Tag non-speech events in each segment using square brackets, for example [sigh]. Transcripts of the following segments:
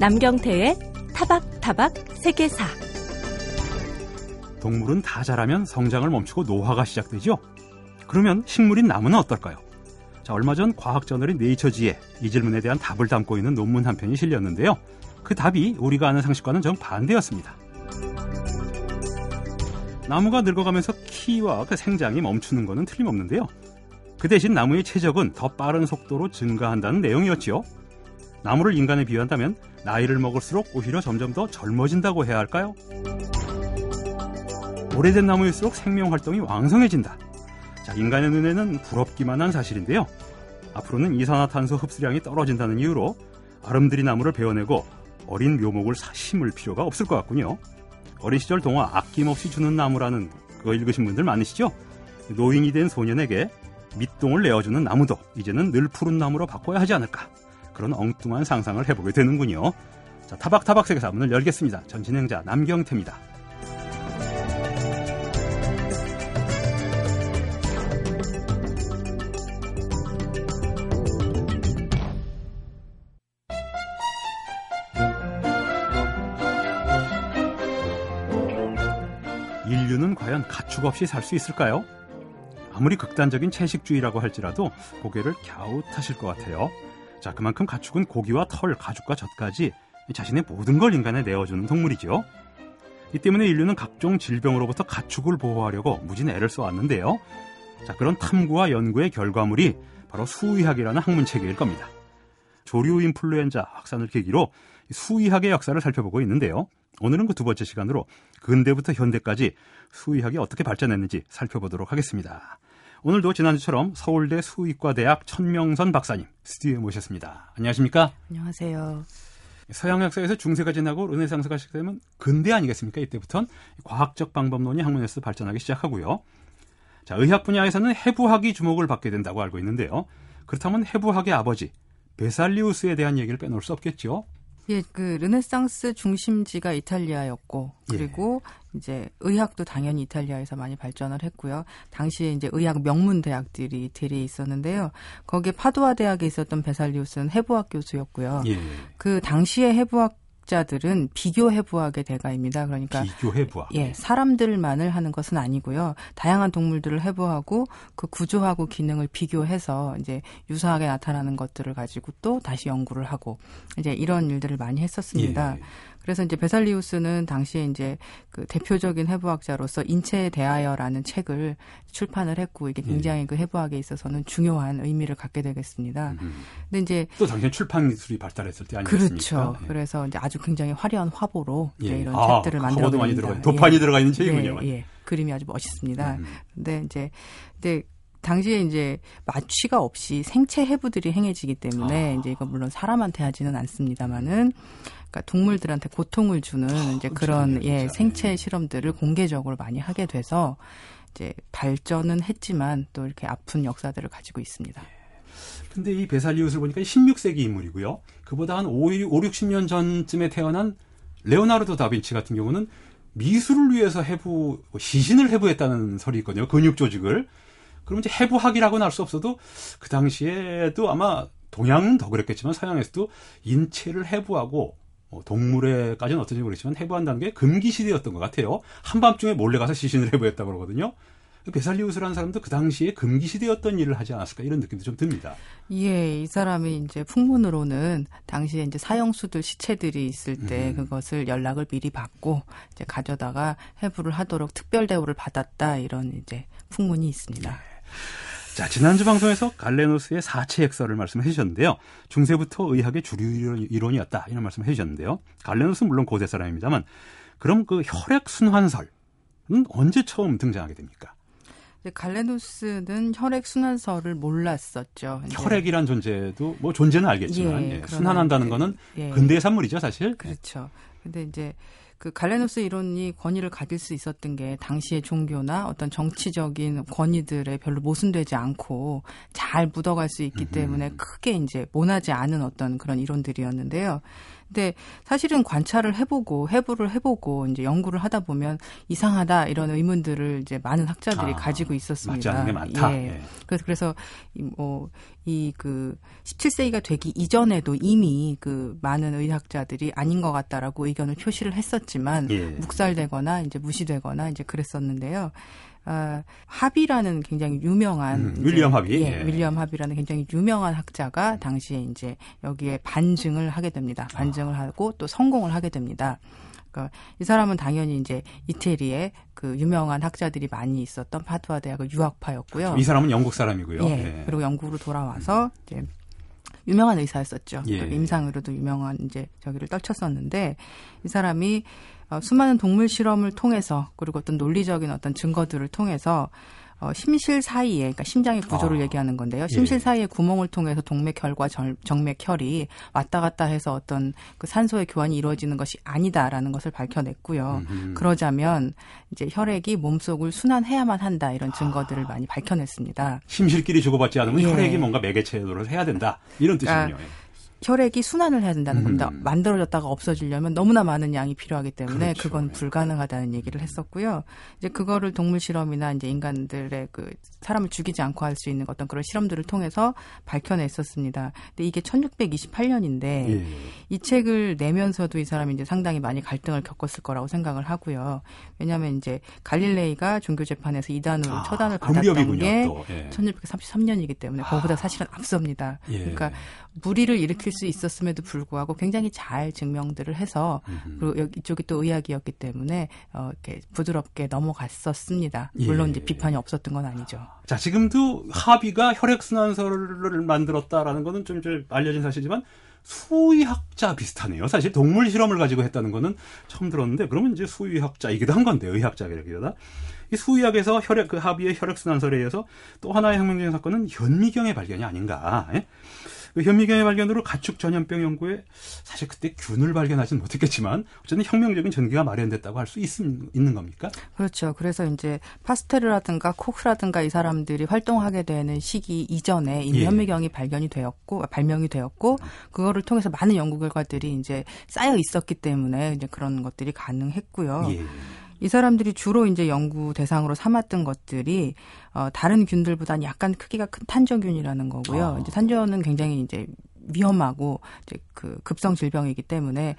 남경태의 타박타박 세계사 동물은 다 자라면 성장을 멈추고 노화가 시작되죠. 그러면 식물인 나무는 어떨까요? 자, 얼마 전 과학 저널인 네이처지에 이 질문에 대한 답을 담고 있는 논문 한 편이 실렸는데요. 그 답이 우리가 아는 상식과는 정반대였습니다. 나무가 늙어가면서 키와 그 생장이 멈추는 것은 틀림없는데요. 그 대신 나무의 체적은 더 빠른 속도로 증가한다는 내용이었지요. 나무를 인간에 비유한다면 나이를 먹을수록 오히려 점점 더 젊어진다고 해야 할까요? 오래된 나무일수록 생명 활동이 왕성해진다. 자, 인간의 눈에는 부럽기만 한 사실인데요. 앞으로는 이산화탄소 흡수량이 떨어진다는 이유로 아름드리 나무를 베어내고 어린 묘목을 심을 필요가 없을 것 같군요. 어린 시절 동화 아낌없이 주는 나무라는 그거 읽으신 분들 많으시죠? 노인이 된 소년에게 밑동을 내어주는 나무도 이제는 늘 푸른 나무로 바꿔야 하지 않을까. 그런 엉뚱한 상상을 해보게 되는군요. 자, 타박타박 세계사 문을 열겠습니다. 전 진행자 남경태입니다. 인류는 과연 가축 없이 살 수 있을까요? 아무리 극단적인 채식주의라고 할지라도 고개를 갸웃하실 것 같아요. 자, 그만큼 가축은 고기와 털, 가죽과 젖까지 자신의 모든 걸 인간에 내어주는 동물이죠. 이 때문에 인류는 각종 질병으로부터 가축을 보호하려고 무진 애를 써왔는데요. 자, 그런 탐구와 연구의 결과물이 바로 수의학이라는 학문 체계일 겁니다. 조류 인플루엔자 확산을 계기로 수의학의 역사를 살펴보고 있는데요. 오늘은 그 두 번째 시간으로 근대부터 현대까지 수의학이 어떻게 발전했는지 살펴보도록 하겠습니다. 오늘도 지난주처럼 서울대 수의과대학 천명선 박사님 스튜디오에 모셨습니다. 안녕하십니까? 안녕하세요. 서양 역사에서 중세가 지나고 르네상스가 시작되면 근대 아니겠습니까? 이때부터는 과학적 방법론이 학문에서 발전하기 시작하고요. 자, 의학 분야에서는 해부학이 주목을 받게 된다고 알고 있는데요. 그렇다면 해부학의 아버지 베살리우스에 대한 얘기를 빼놓을 수 없겠죠. 예, 그 르네상스 중심지가 이탈리아였고 그리고 예. 이제 의학도 당연히 이탈리아에서 많이 발전을 했고요. 당시에 이제 의학 명문 대학들이 대리에 있었는데요. 거기에 파두아 대학에 있었던 베살리우스는 해부학 교수였고요. 예. 그 당시에 해부학 과학자들은 비교 해 부학의 대가입니다. 그러니까 비교 해 부학. 예, 사람들만을 하는 것은 아니고요. 다양한 동물들을 해부하고 그 구조하고 기능을 비교해서 이제 유사하게 나타나는 것들을 가지고 또 다시 연구를 하고 이제 이런 일들을 많이 했었습니다. 예. 그래서 이제 베살리우스는 당시에 이제 그 대표적인 해부학자로서 인체에 대하여라는 책을 출판을 했고 이게 굉장히 예. 그 해부학에 있어서는 중요한 의미를 갖게 되겠습니다. 음. 근데 이제 또 당시에 출판 기술이 발달했을 때 아니겠습니까? 그렇죠. 예. 그래서 이제 아주 굉장히 화려한 화보로 예. 이런 아, 책들을 만들어 많이 들어가 도판이 들어가 있는 책이군요. 예, 예. 그림이 아주 멋있습니다. 음. 근데 이제 근데 당시에 이제 마취가 없이 생체 해부들이 행해지기 때문에 아. 이제 이거 물론 사람한테 하지는 않습니다만은 그러니까 동물들한테 고통을 주는 아, 이제 그런 예 생체 실험들을 공개적으로 많이 하게 돼서 이제 발전은 했지만 또 이렇게 아픈 역사들을 가지고 있습니다. 예. 근데 이 베살리우스를 보니까 16세기 인물이고요. 그보다 한 5, 5 60년 전쯤에 태어난 레오나르도 다빈치 같은 경우는 미술을 위해서 해부 시신을 해부했다는 설이 있거든요. 근육 조직을. 그럼 이제 해부학이라고는 할 수 없어도 그 당시에도 아마 동양은 더 그랬겠지만 서양에서도 인체를 해부하고 뭐 동물에까지는 어떤지 모르겠지만 해부한다는 게 금기 시대였던 것 같아요. 한밤중에 몰래 가서 시신을 [laughs] 해부했다 고 그러거든요. 베살리우스라는 사람도 그 당시에 금기 시대였던 일을 하지 않았을까 이런 느낌도 좀 듭니다. 예, 이 사람이 이제 풍문으로는 당시에 이제 사형수들 시체들이 있을 때 음. 그것을 연락을 미리 받고 이제 가져다가 해부를 하도록 특별 대우를 받았다 이런 이제 풍문이 있습니다. 네. 자, 지난주 방송에서 갈레노스의 사체 역사를 말씀해 주셨는데요. 중세부터 의학의 주류 이론 이었다. 이런 말씀을 해 주셨는데요. 갈레노스는 물론 고대 사람입니다만 그럼 그 혈액 순환설은 언제 처음 등장하게 됩니까? 갈레노스는 혈액 순환설을 몰랐었죠. 혈액이란 존재도 뭐 존재는 알겠지만 예, 예, 순환한다는 거는 예. 근대의 산물이죠, 사실. 그렇죠. 근데 이제 그 갈레노스 이론이 권위를 가질 수 있었던 게 당시의 종교나 어떤 정치적인 권위들에 별로 모순되지 않고 잘 묻어갈 수 있기 때문에 크게 이제 모나지 않은 어떤 그런 이론들이었는데요. 근데 사실은 관찰을 해보고 해부를 해보고 이제 연구를 하다 보면 이상하다 이런 의문들을 이제 많은 학자들이 아, 가지고 있었습니다. 맞지 않는 게 많다. 예. 예. 그래서 그래서 뭐이 그 17세기가 되기 이전에도 이미 그 많은 의학자들이 아닌 것 같다라고 의견을 표시를 했었지만 예. 묵살되거나 이제 무시되거나 이제 그랬었는데요. 아, 합이라는 굉장히 유명한 음, 윌리엄 합이. 예, 예. 윌리엄 합이라는 굉장히 유명한 학자가 당시에 이제 여기에 반증을 하게 됩니다. 반증을 하고 또 성공을 하게 됩니다. 그러니까 이 사람은 당연히 이제 이태리에 그 유명한 학자들이 많이 있었던 파두아 대학의 유학파였고요. 이 사람은 영국 사람이고요. 예. 예. 그리고 영국으로 돌아와서 이제 유명한 의사였었죠. 예. 그 임상으로도 유명한 이제 저기를 떨쳤었는데 이 사람이 어, 수많은 동물 실험을 통해서 그리고 어떤 논리적인 어떤 증거들을 통해서 어, 심실 사이에, 그러니까 심장의 구조를 아. 얘기하는 건데요. 심실 예. 사이에 구멍을 통해서 동맥혈과 절- 정맥혈이 왔다 갔다 해서 어떤 그 산소의 교환이 이루어지는 것이 아니다라는 것을 밝혀냈고요. 음흠. 그러자면 이제 혈액이 몸속을 순환해야만 한다 이런 증거들을 많이 밝혀냈습니다. 심실끼리 주고받지 않으면 예. 혈액이 뭔가 매개체로 해야 된다. 이런 뜻이군요. 그러니까 혈액이 순환을 해야 된다는 겁니다. 음. 만들어졌다가 없어지려면 너무나 많은 양이 필요하기 때문에 그렇죠. 그건 불가능하다는 얘기를 했었고요. 이제 그거를 동물 실험이나 이제 인간들의 그 사람을 죽이지 않고 할 수 있는 어떤 그런 실험들을 통해서 밝혀냈었습니다. 근데 이게 1628년인데 예. 이 책을 내면서도 이 사람이 이제 상당히 많이 갈등을 겪었을 거라고 생각을 하고요. 왜냐하면 이제 갈릴레이가 종교 재판에서 이단으로 아, 처단을 그 받았던 게 또. 예. 1633년이기 때문에 그거보다 사실은 앞섭니다. 예. 그러니까 무리를 일으킬 수 있었음에도 불구하고 굉장히 잘 증명들을 해서 음흠. 그리고 여기 이쪽이 또 의학이었기 때문에 어, 이렇게 부드럽게 넘어갔었습니다. 예. 물론 이제 비판이 없었던 건 아니죠. 자, 지금도 하비가 혈액순환설을 만들었다라는 거는 좀 이제 알려진 사실이지만 수의학자 비슷하네요. 사실 동물 실험을 가지고 했다는 거는 처음 들었는데 그러면 이제 수의학자이기도 한 건데 의학자이기보다 이 수의학에서 혈액 그 하비의 혈액순환설에 의해서 또 하나의 혁명적인 사건은 현미경의 발견이 아닌가. 예? 그 현미경의 발견으로 가축 전염병 연구에 사실 그때 균을 발견하지는 못했겠지만 어쨌든 혁명적인 전기가 마련됐다고 할 수 있는 겁니까? 그렇죠. 그래서 이제 파스테르라든가 콕스라든가 이 사람들이 활동하게 되는 시기 이전에 이미 예. 현미경이 발견이 되었고 발명이 되었고 그거를 통해서 많은 연구 결과들이 이제 쌓여 있었기 때문에 이제 그런 것들이 가능했고요. 예. 이 사람들이 주로 이제 연구 대상으로 삼았던 것들이 어, 다른 균들보다는 약간 크기가 큰 탄저균이라는 거고요. 아. 이제 탄저는 굉장히 이제 위험하고 이제 그 급성 질병이기 때문에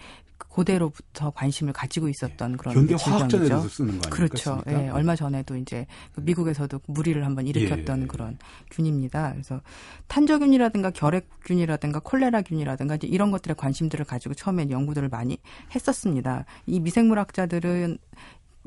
고대로부터 관심을 가지고 있었던 그런 현대 화학전에도. 쓰는 거 아닙니까? 그렇죠. 예, 얼마 전에도 이제 그 미국에서도 무리를 한번 일으켰던 예. 그런 균입니다. 그래서 탄저균이라든가 결핵균이라든가 콜레라균이라든가 이제 이런 것들에 관심들을 가지고 처음에 연구들을 많이 했었습니다. 이 미생물학자들은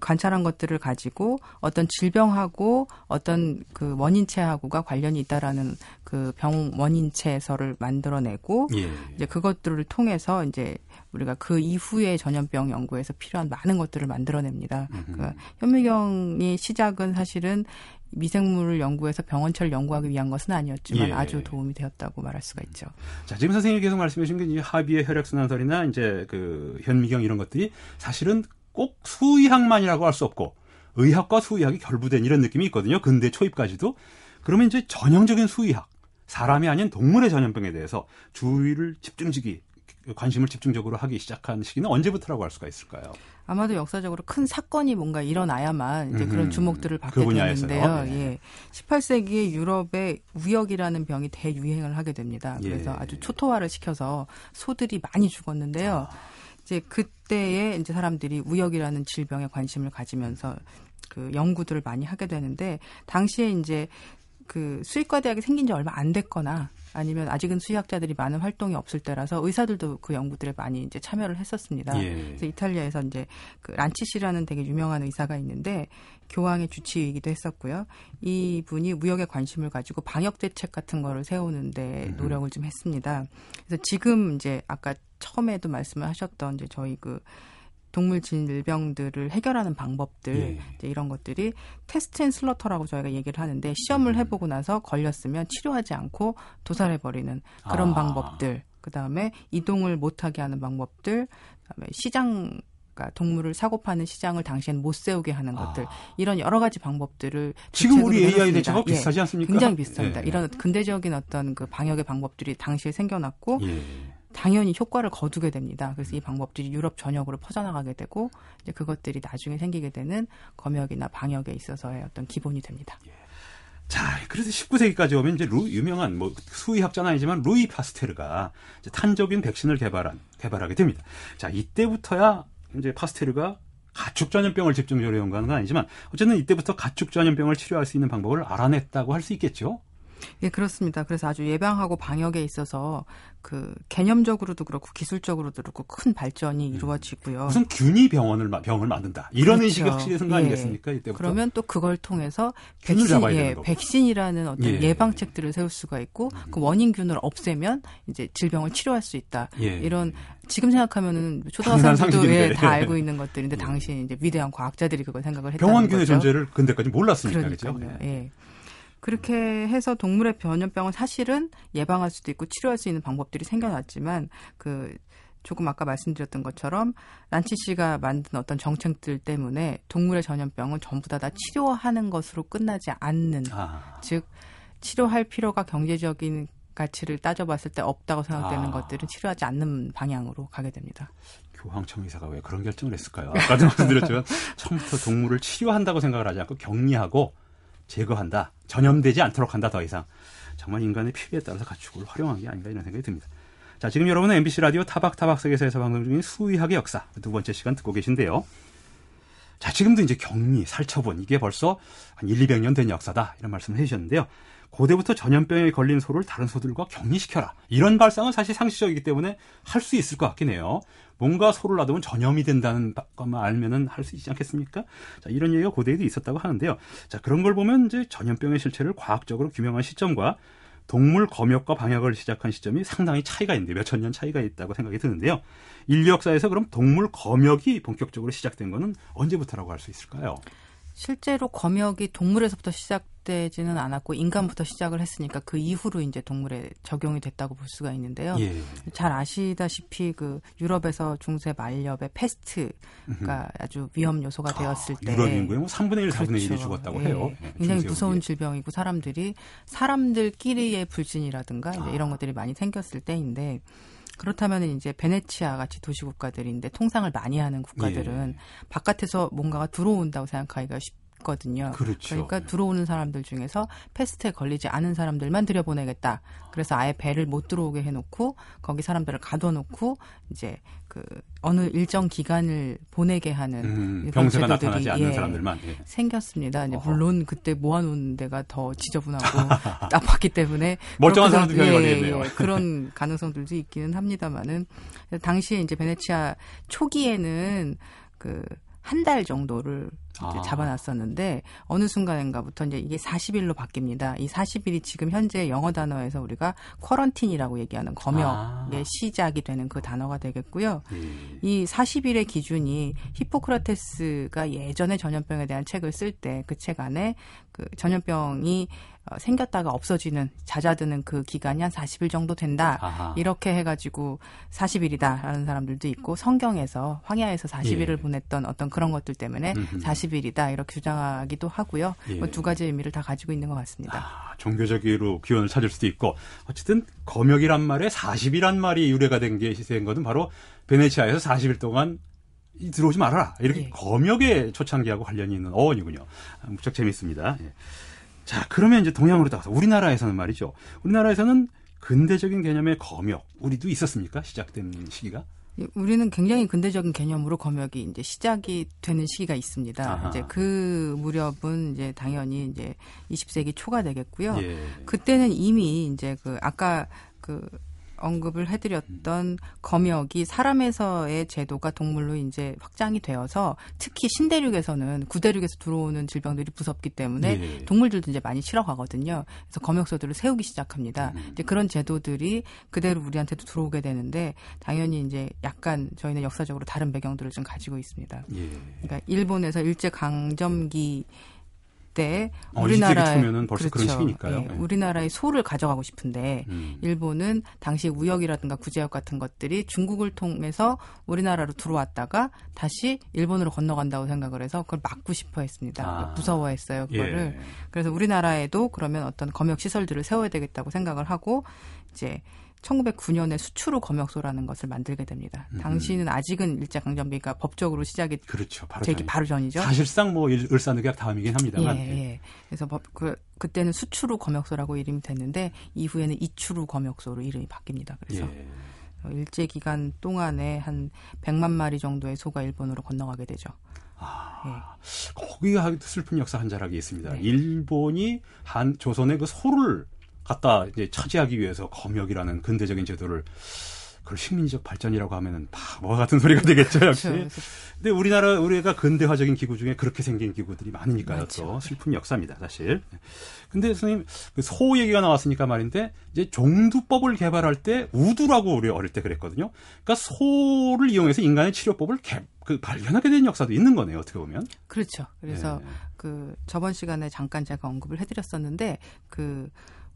관찰한 것들을 가지고 어떤 질병하고 어떤 그 원인체하고가 관련이 있다라는 그 병 원인체설을 만들어내고 예. 이제 그것들을 통해서 이제 우리가 그 이후에 전염병 연구에서 필요한 많은 것들을 만들어냅니다. 그러니까 현미경의 시작은 사실은 미생물을 연구해서 병원체를 연구하기 위한 것은 아니었지만 예. 아주 도움이 되었다고 말할 수가 있죠. 자, 지금 선생님이 계속 말씀해 주신 게 이제 하비의 혈액순환설이나 이제 그 현미경 이런 것들이 사실은 꼭 수의학만이라고 할 수 없고 의학과 수의학이 결부된 이런 느낌이 있거든요. 근대 초입까지도. 그러면 이제 전형적인 수의학, 사람이 아닌 동물의 전염병에 대해서 주의를 집중지기 관심을 집중적으로 하기 시작한 시기는 언제부터라고 할 수가 있을까요? 아마도 역사적으로 큰 사건이 뭔가 일어나야만 이제 그런 음흠. 주목들을 그 받게 분야에서요? 되는데요. 네. 예. 18세기에 유럽에 우역이라는 병이 대유행을 하게 됩니다. 그래서 예. 아주 초토화를 시켜서 소들이 많이 죽었는데요. 이제 그때에 이제 사람들이 우역이라는 질병에 관심을 가지면서 그 연구들을 많이 하게 되는데 당시에 이제 그 수의과 대학이 생긴 지 얼마 안 됐거나 아니면 아직은 수의학자들이 많은 활동이 없을 때라서 의사들도 그 연구들에 많이 이제 참여를 했었습니다. 예. 그래서 이탈리아에서 이제 그 란치시라는 되게 유명한 의사가 있는데 교황의 주치의이기도 했었고요. 이 분이 우역에 관심을 가지고 방역 대책 같은 거를 세우는데 노력을 좀 했습니다. 그래서 지금 이제 아까 처음에도 말씀을 하셨던 이제 저희 그 동물 질병들을 해결하는 방법들 예. 이제 이런 것들이 test and slaughter라고 저희가 얘기를 하는데 시험을 해보고 나서 걸렸으면 치료하지 않고 도살해 버리는 그런 아. 방법들 그다음에 이동을 못하게 하는 방법들 그다음에 시장 그러니까 동물을 사고 파는 시장을 당시엔 못 세우게 하는 것들 이런 여러 가지 방법들을 아. 지금 우리 AI. 대처가 예, 비슷하지 않습니까? 굉장히 비슷합니다. 예. 이런 근대적인 어떤 그 방역의 방법들이 당시에 생겨났고 예. 당연히 효과를 거두게 됩니다. 그래서 이 방법들이 유럽 전역으로 퍼져나가게 되고 이제 그것들이 나중에 생기게 되는 검역이나 방역에 있어서의 어떤 기본이 됩니다. 자, 그래서 19세기까지 오면 이제 루, 유명한 뭐 수의 학자는 아니지만 루이 파스테르가 이제 탄저균 백신을 개발한 개발하게 됩니다. 자, 이때부터야 이제 파스테르가 가축 전염병을 집중적으로 연구하는 건 아니지만 어쨌든 이때부터 가축 전염병을 치료할 수 있는 방법을 알아냈다고 할 수 있겠죠. 예, 그렇습니다. 그래서 아주 예방하고 방역에 있어서 그 개념적으로도 그렇고 기술적으로도 그렇고 큰 발전이 이루어지고요. 무슨 균이 병원을 마- 병을 만든다 이런 그렇죠. 인식이 확실히 생거 예. 아니겠습니까 이때부터? 그러면 또 그걸 통해서 백신, 예. 백신이라는 어떤 예. 예. 방책들을 세울 수가 있고 그 원인균을 없애면 이제 질병을 치료할 수 있다. 예. 이런 지금 생각하면은 초등학생들도. 예, 다 알고 [laughs] 있는 것들인데 당시에 이제 위대한 과학자들이 그걸 생각을 했다는 병원균의 거죠. 존재를 근대까지 몰랐으니까 그러니까요. 그죠? 예. 그렇게 해서 동물의 변염병은 사실은 예방할 수도 있고 치료할 수 있는 방법들이 생겨났지만 그 조금 아까 말씀드렸던 것처럼 란치 씨가 만든 어떤 정책들 때문에 동물의 전염병은 전부 다 다 치료하는 것으로 끝나지 않는 아, 즉 치료할 필요가 경제적인 가치를 따져봤을 때 없다고 생각되는 아. 것들은 치료하지 않는 방향으로 가게 됩니다. 교황청 의사가 왜 그런 결정을 했을까요? 아까도 [laughs] 말씀드렸지만 처음부터 동물을 치료한다고 생각을 하지 않고 격리하고 제거한다. 전염되지 않도록 한다 더 이상. 정말 인간의 필요에 따라서 가축을 활용한 게 아닌가 이런 생각이 듭니다. 자, 지금 여러분은 MBC 라디오 타박타박 세계사에서 방송 중인 수의학의 역사 두 번째 시간 듣고 계신데요. 자, 지금도 이제 격리, 살처분 이게 벌써 한 1, 200년 된 역사다 이런 말씀을 해주셨는데요. 고대부터 전염병에 걸린 소를 다른 소들과 격리시켜라. 이런 발상은 사실 상식적이기 때문에 할 수 있을 것 같긴 해요. 뭔가 소를 놔두면 전염이 된다는 것만 알면은 할 수 있지 않겠습니까? 자, 이런 얘기가 고대에도 있었다고 하는데요. 자, 그런 걸 보면 이제 전염병의 실체를 과학적으로 규명한 시점과 동물 검역과 방역을 시작한 시점이 상당히 차이가 있는데 몇천 년 차이가 있다고 생각이 드는데요. 인류 역사에서 그럼 동물 검역이 본격적으로 시작된 거는 언제부터라고 할 수 있을까요? 실제로 검역이 동물에서부터 시작 되지는 않았고 인간부터 시작을 했으니까 그 이후로 이제 동물에 적용이 됐다고 볼 수가 있는데요. 예. 잘 아시다시피 그 유럽에서 중세 말엽에 페스트가 아주 위험 요소가 되었을 때 유럽 인구의 뭐 3분의 1, 4분의 1이 그렇죠. 죽었다고 예. 해요. 예, 굉장히. 무서운 질병이고 사람들이 사람들끼리의 불신이라든가 아. 이런 것들이 많이 생겼을 때인데 그렇다면 이제 베네치아 같이 도시 국가들인데 통상을 많이 하는 국가들은 예. 바깥에서 뭔가가 들어온다고 생각하기가 쉽거든요. 그렇죠. 러니까 들어오는 사람들 중에서 패스트에 걸리지 않은 사람들만 들여보내겠다. 그래서 아예 배를 못 들어오게 해놓고 거기 사람들을 가둬놓고 이제 그 어느 일정 기간을 보내게 하는 음, 병세가 나타나지 않는 예, 사람들만. 예. 생겼습니다. 이제 어허. 물론 그때 모아놓은 데가 더 지저분하고 [laughs] 나빴기 때문에 멀쩡한 사람도 병에 생- 걸리겠네요. 예, 그런 [laughs] 가능성들도 있기는 합니다만은 당시에 이제 베네치아 초기에는 그 한 달 정도를 아. 잡아놨었는데 어느 순간인가부터 이제 이게 40일로 바뀝니다. 이 40일이 지금 현재 영어 단어에서 우리가 쿼런틴이라고 얘기하는 검역의 아. 시작이 되는 그 단어가 되겠고요. 예. 이 40일의 기준이 히포크라테스가 예전에 전염병에 대한 책을 쓸 때 그 책 안에 그 전염병이 어, 생겼다가 없어지는 잦아드는 그 기간이 한 40일 정도 된다. 아하. 이렇게 해가지고 40일이다라는 사람들도 있고 성경에서 황야에서 40일을 예. 보냈던 어떤 그런 것들 때문에 음흠. 40일이다 이렇게 주장하기도 하고요. 예. 뭐 두 가지 의미를 다 가지고 있는 것 같습니다. 아, 종교적으로 기원을 찾을 수도 있고 어쨌든 검역이란 말에 40이란 말이 유래가 된 게 시된 것은 바로 베네치아에서 40일 동안 이- 들어오지 말아라 이렇게 예. 검역의 초창기하고 관련이 있는 어원이군요. 아, 무척 재밌습니다. 예. 자 그러면 이제 동양으로 따라서 우리나라에서는 말이죠. 우리나라에서는 근대적인 개념의 검역 우리도 있었습니까? 시작된 시기가? 예, 우리는 굉장히 근대적인 개념으로 검역이 이제 시작이 되는 시기가 있습니다. 아하. 이제 그 무렵은 이제 당연히 이제 20세기 초가 되겠고요. 예. 그때는 이미 이제 그 아까 그 언급을 해드렸던 검역이 사람에서의 제도가 동물로 이제 확장이 되어서 특히 신대륙에서는 구대륙에서 들어오는 질병들이 무섭기 때문에 예. 동물들도 이제 많이 싫어가거든요. 그래서 검역소들을 세우기 시작합니다. 음. 이제 그런 제도들이 그대로 우리한테도 들어오게 되는데 당연히 이제 약간 저희는 역사적으로 다른 배경들을 좀 가지고 있습니다. 예. 그러니까 일본에서 일제 강점기 때 어, 우리나라 20세기 초면은 벌써 그런 시기니까요. 예, 예. 우리나라의 소를 가져가고 싶은데 음. 일본은 당시 무역이라든가 구제역 같은 것들이 중국을 통해서 우리나라로 들어왔다가 다시 일본으로 건너간다고 생각을 해서 그걸 막고 싶어 했습니다. 아. 무서워했어요, 그거를. 예. 그래서 우리나라에도 그러면 어떤 검역 시설들을 세워야 되겠다고 생각을 하고 이제 1909년에 수출후 검역소라는 것을 만들게 됩니다. 음. 당시는 아직은 일제강점기가 법적으로 시작이 그렇죠. 바로 되기 전이. 바로 전이죠. 사실상 뭐 일- 을사늑약 다음이긴 합니다만. 예, 예. 그래서 법, 그, 그때는 수출후 검역소라고 이름이 됐는데 이후에는 이출후 검역소로 이름이 바뀝니다. 그래서 예. 어, 일제 기간 동안에 한 100만 마리 정도의 소가 일본으로 건너가게 되죠. 아, 거기가 슬픈 역사 한 자락이 있습니다. 네. 일본이 한 조선의 그 소를 갖다 이제 차지하기 위해서 검역이라는 근대적인 제도를 그걸 식민지적 발전이라고 하면은 바보와 같은 소리가 [laughs] 되겠죠, 역시. 그렇죠. 그래서 근데 우리나라 우리가 근대화적인 기구 중에 그렇게 생긴 기구들이 많으니까요. 또 슬픈 역사입니다, 사실. 근데 선생님 그소 얘기가 나왔으니까 말인데 이제 종두법을 개발할 때 우두라고 우리 어릴 때 그랬거든요. 그러니까 소를 이용해서 인간의 치료법을 개, 그 발견하게 된 역사도 있는 거네요. 어떻게 보면. 그렇죠. 그래서 예. 그 저번 시간에 잠깐 제가 언급을 해드렸었는데 그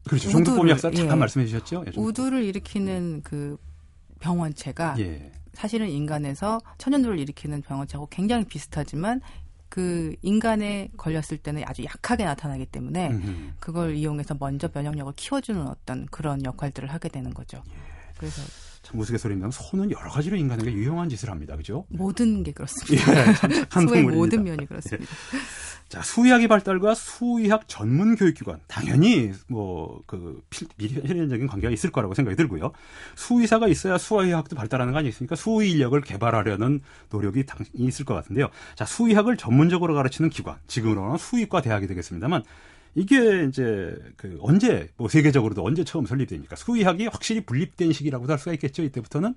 그렇죠. 종두법 역사 잠깐 예. 말씀해 주셨죠. 예, 좀. 우두를 일으키는 그 병원체가 예. 사실은 인간에서 천연두를 일으키는 병원체하고 굉장히 비슷하지만 그 인간에 걸렸을 때는 아주 약하게 나타나기 때문에 음흠. 그걸 이용해서 먼저 면역력을 키워주는 어떤 그런 역할들을 하게 되는 거죠. 예. 그래서 참 우스갯소리입니다. 소는 여러 가지로 인간에게 유용한 짓을 합니다. 그죠? 모든 게 그렇습니다. 예, 참 [laughs] 동물입니다. 모든 면이 그렇습니다. 자, 수의학의 발달과 수의학 전문 교육기관 당연히 뭐그 필연적인 관계가 있을 거라고 생각이 들고요. 수의사가 있어야 수의학도 발달하는 거 아니겠습니까? 수의 인력을 개발하려는 노력이 당, 있을 것 같은데요. 자, 수의학을 전문적으로 가르치는 기관, 지금으로는 수의과 대학이 되겠습니다만 이게 이제 그 언제 뭐 세계적으로도 언제 처음 설립됩니까? 수의학이 확실히 분립된 시기라고도 할 수가 있겠죠. 이때부터는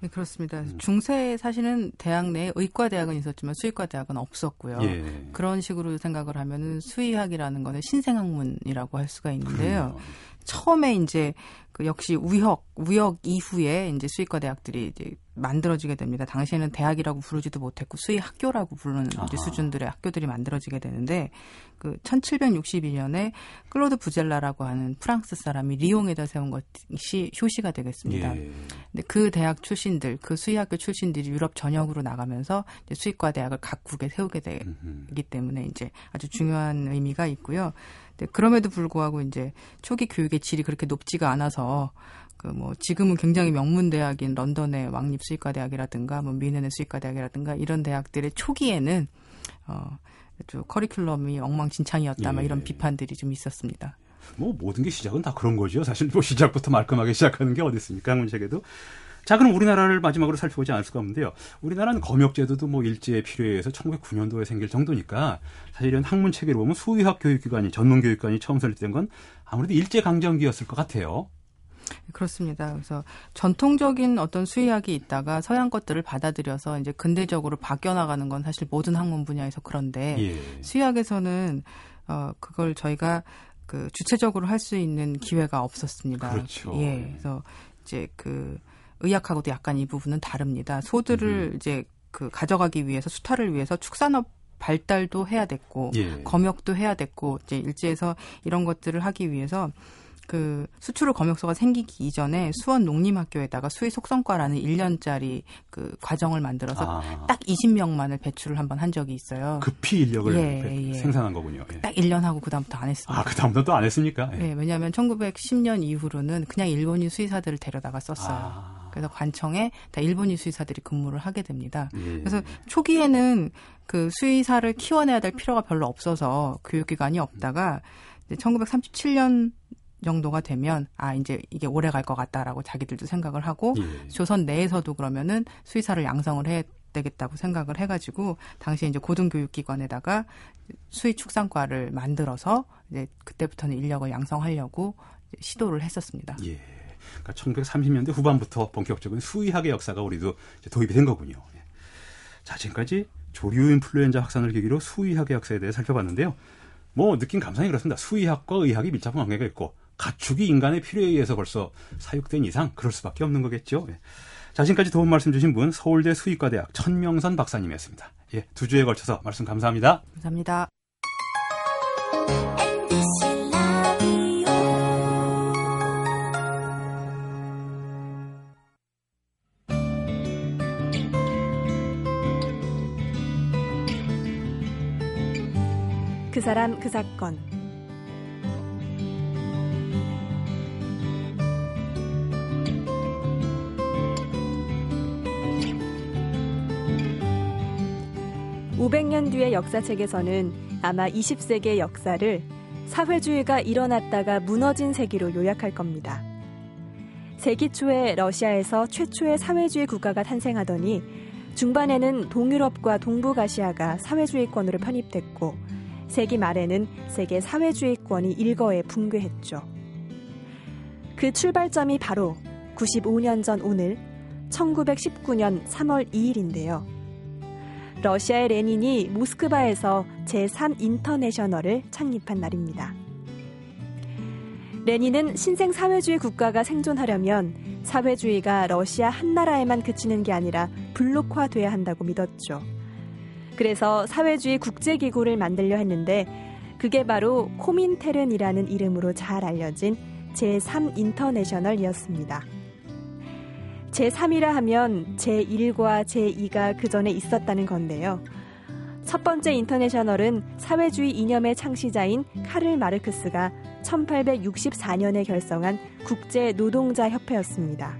네, 그렇습니다. 음. 중세 사실은 대학 내에 의과 대학은 있었지만 수의과 대학은 없었고요. 예. 그런 식으로 생각을 하면은 수의학이라는 거는 신생학문이라고 할 수가 있는데요. 그럼요. 처음에 이제 그 역시 우역 우역 이후에 이제 수의과 대학들이 이제 만들어지게 됩니다. 당시에는 대학이라고 부르지도 못했고 수의 학교라고 부르는 이제. 수준들의 학교들이 만들어지게 되는데 그 1762년에 클로드 부젤라라고 하는 프랑스 사람이 리옹에다 세운 것이 효시가 되겠습니다. 예. 근데 그 대학 출신들, 그 수의학교 출신들이 유럽 전역으로 나가면서 수의과 대학을 각국에 세우게 되기. 때문에 이제 아주 중요한 의미가 있고요. 근데 그럼에도 불구하고 이제 초기 교육의 질이 그렇게 높지가 않아서 그 뭐 지금은 굉장히 명문 대학인 런던의 왕립 수의과 대학이라든가 뭐 미넨의 수의과 대학이라든가 이런 대학들의 초기에는 어 커리큘럼이 엉망진창이었다 막 예. 이런 비판들이 좀 있었습니다. 뭐 모든 게 시작은 다 그런 거죠. 사실 뭐 시작부터 말끔하게 시작하는 게 어디 있습니까? 세계도. 자, 그럼 우리나라를 마지막으로 살펴보지 않을 수가 없는데요. 우리나라는 검역제도도 뭐 일제의 필요에 의해서 1909년도에 생길 정도니까 사실 이런 학문 체계를 보면 수의학 교육기관이 전문 교육관이 처음 설립된 건 아무래도 일제 강점기였을 것 같아요. 그렇습니다. 그래서 전통적인 어떤 수의학이 있다가 서양 것들을 받아들여서 이제 근대적으로 바뀌어 나가는 건 사실 모든 학문 분야에서 그런데 예. 수의학에서는 어 그걸 저희가 그 주체적으로 할 수 있는 기회가 없었습니다. 그렇죠. 예. 그래서 이제 그 의학하고도 약간 이 부분은 다릅니다. 소들을 이제 그 가져가기 위해서 수탈을 위해서 축산업 발달도 해야 됐고 예. 검역도 해야 됐고 이제 일제에서 이런 것들을 하기 위해서 그 수출을 검역소가 생기기 이전에 수원 농림학교에다가 수의 속성과라는 1년짜리 그 과정을 만들어서 아, 딱 20명만을 배출을 한번 한 적이 있어요. 급히 인력을 예, 배- 예. 생산한 거군요. 예. 딱 1년 하고 그다음부터 안 했습니다. 아, 그 다음부터 또 안 했습니까? 예. 네, 왜냐하면 1910년 이후로는 그냥 일본인 수의사들을 데려다가 썼어요. 아, 그래서 관청에 다 일본인 수의사들이 근무를 하게 됩니다. 예. 그래서 초기에는 그 수의사를 키워내야 될 필요가 별로 없어서 교육기관이 없다가 이제 1937년 정도가 되면 아 이제 이게 오래 갈 것 같다라고 자기들도 생각을 하고 예. 조선 내에서도 그러면은 수의사를 양성을 해야 되겠다고 생각을 해가지고 당시에 이제 고등교육기관에다가 수의 축산과를 만들어서 이제 그때부터는 인력을 양성하려고 시도를 했었습니다. 예. 그러니까 1930년대 후반부터 본격적인 수의학의 역사가 우리도 이제 도입이 된 거군요. 예. 자, 지금까지 조류 인플루엔자 확산을 계기로 수의학의 역사에 대해 살펴봤는데요. 뭐 느낀 감상이 그렇습니다. 수의학과 의학이 밀접한 관계가 있고 가축이 인간의 필요에 의해서 벌써 사육된 이상 그럴 수밖에 없는 거겠죠. 예. 자, 지금까지 도움 말씀 주신 분 서울대 수의과대학 천명선 박사님이었습니다. 예, 두 주에 걸쳐서 말씀 감사합니다. 감사합니다. 사람 그 사건 500년 뒤의 역사책에서는 아마 20세기의 역사를 사회주의가 일어났다가 무너진 세기로 요약할 겁니다. 세기 초에 러시아에서 최초의 사회주의 국가가 탄생하더니 중반에는 동유럽과 동북아시아가 사회주의권으로 편입됐고 세기 말에는 세계 사회주의권이 일거에 붕괴했죠. 그 출발점이 바로 95년 전 오늘 1919년 3월 2일인데요. 러시아의 레닌이 모스크바에서 제3 인터내셔널을 창립한 날입니다. 레닌은 신생 사회주의 국가가 생존하려면 사회주의가 러시아 한 나라에만 그치는 게 아니라 블록화돼야 한다고 믿었죠. 그래서 사회주의 국제기구를 만들려 했는데 그게 바로 코민테른이라는 이름으로 잘 알려진 제3 인터내셔널이었습니다. 제3이라 하면 제1과 제2가 그 전에 있었다는 건데요. 첫 번째 인터내셔널은 사회주의 이념의 창시자인 카를 마르크스가 1864년에 결성한 국제 노동자 협회였습니다.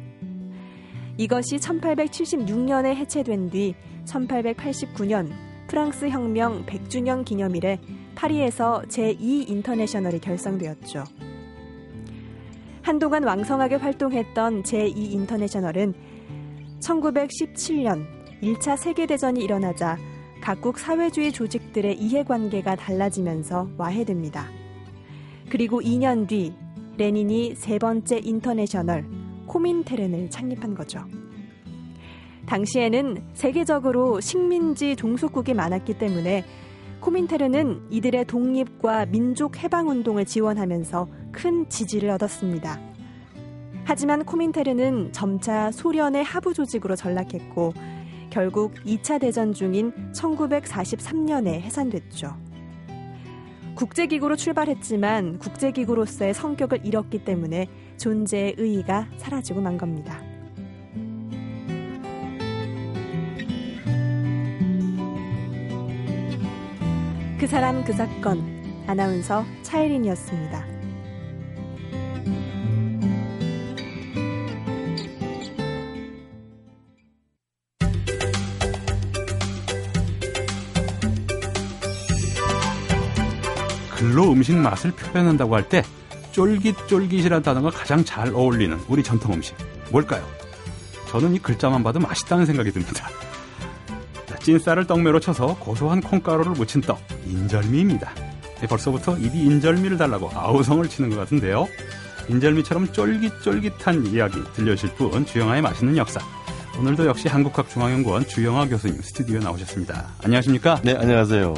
이것이 1876년에 해체된 뒤 1889년 프랑스 혁명 100주년 기념일에 파리에서 제2 인터내셔널이 결성되었죠. 한동안 왕성하게 활동했던 제2 인터내셔널은 1917년 1차 세계대전이 일어나자 각국 사회주의 조직들의 이해관계가 달라지면서 와해됩니다. 그리고 2년 뒤 레닌이 세 번째 인터내셔널 코민테른을 창립한 거죠. 당시에는 세계적으로 식민지 종속국이 많았기 때문에 코민테른은 이들의 독립과 민족 해방 운동을 지원하면서 큰 지지를 얻었습니다. 하지만 코민테른은 점차 소련의 하부 조직으로 전락했고 결국 2차 대전 중인 1943년에 해산됐죠. 국제기구로 출발했지만 국제기구로서의 성격을 잃었기 때문에 존재의 의의가 사라지고 만 겁니다. 그 사람 그 사건 아나운서 차혜린이었습니다. 글로 음식 맛을 표현한다고 할 때 쫄깃쫄깃이라는 단어가 가장 잘 어울리는 우리 전통 음식 뭘까요? 저는 이 글자만 봐도 맛있다는 생각이 듭니다. 자, 찐쌀을 떡매로 쳐서 고소한 콩가루를 묻힌 떡 인절미입니다. 네, 벌써부터 입이 인절미를 달라고 아우성을 치는 것 같은데요. 인절미처럼 쫄깃쫄깃한 이야기 들려주실 분 주영아의 맛있는 역사 오늘도 역시 한국학중앙연구원 주영아 교수님 스튜디오에 나오셨습니다. 안녕하십니까? 네, 안녕하세요.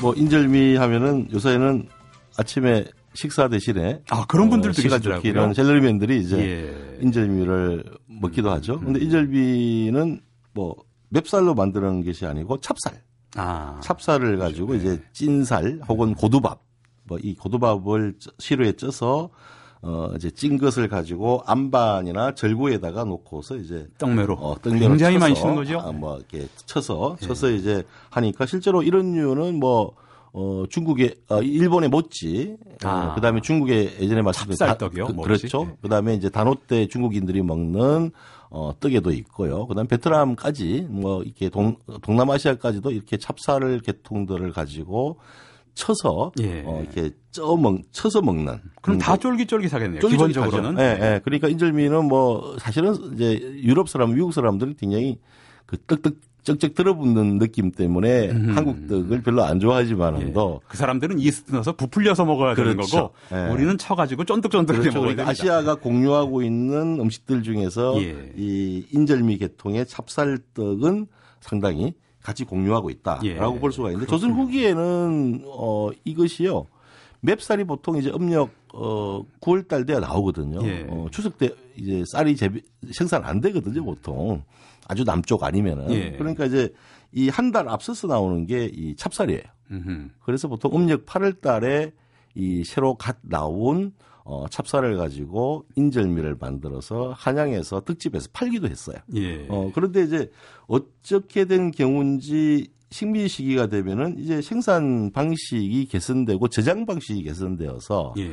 뭐 인절미 하면은 요새는 아침에 식사 대신에 아 그런 분들도 어, 계시더라고요. 이런 샐러리맨들이 이제 예. 인절미를 먹기도 하죠. 근데 인절미는 뭐 맵쌀로 만드는 것이 아니고 찹쌀, 아, 찹쌀을 가지고 이제 찐쌀 혹은 고두밥, 뭐 이 고두밥을 쪄- 시루에 쪄서 어 이제 찐 것을 가지고 안반이나 절구에다가 놓고서 이제 떡매로 어, 떡면을 굉장히 많이 쳐서, 치는 거죠. 아, 뭐 이렇게 쳐서 예. 쳐서 이제 하니까 실제로 이런 류는 뭐 어, 중국의 어, 일본의 모찌, 어, 아. 그다음에 중국의 예전에 말씀드린 찹쌀떡이요, 그, 모찌. 그렇죠. 예. 그다음에 이제 단오 때 중국인들이 먹는 어, 떡에도 있고요. 그다음 에 베트남까지 뭐 이렇게 동 동남아시아까지도 이렇게 찹쌀 계통들을 가지고 쳐서 예. 어, 이렇게 쪄먹 쳐서 먹는 그럼 다 쫄깃쫄깃하겠네요. 쫄깃쫄깃하죠. 예, 예. 그러니까 인절미는 뭐 사실은 이제 유럽 사람, 미국 사람들은 굉장히 그 떡떡 쩍쩍 들어붙는 느낌 때문에 음흠. 한국 떡을 별로 안 예. 좋아하지만도 그 사람들은 이스트 넣어서 부풀려서 먹어야 되는 그렇죠. 거고 예. 우리는 쳐가지고 쫀득쫀득하게 그렇죠. 먹어야 그러니까 됩니다. 아시아가 공유하고 있는 음식들 중에서 예. 이 인절미 계통의 찹쌀떡은 상당히 같이 공유하고 있다라고 예. 볼 수가 있는데 조선 후기에는 어 이것이요. 맵쌀이 보통 이제 음력 어 9월 달 돼야 나오거든요. 예. 어, 추석 때 이제 쌀이 재배, 생산 안 되거든요, 보통. 아주 남쪽 아니면은. 예. 그러니까 이제 이 한 달 앞서서 나오는 게 이 찹쌀이에요. 음흠. 그래서 보통 음력 8월 달에 이 새로 갓 나온 어, 찹쌀을 가지고 인절미를 만들어서 한양에서 특집에서 팔기도 했어요. 예. 어, 그런데 이제 어떻게 된 경우인지 식미 시기가 되면은 이제 생산 방식이 개선되고 저장 방식이 개선되어서 예.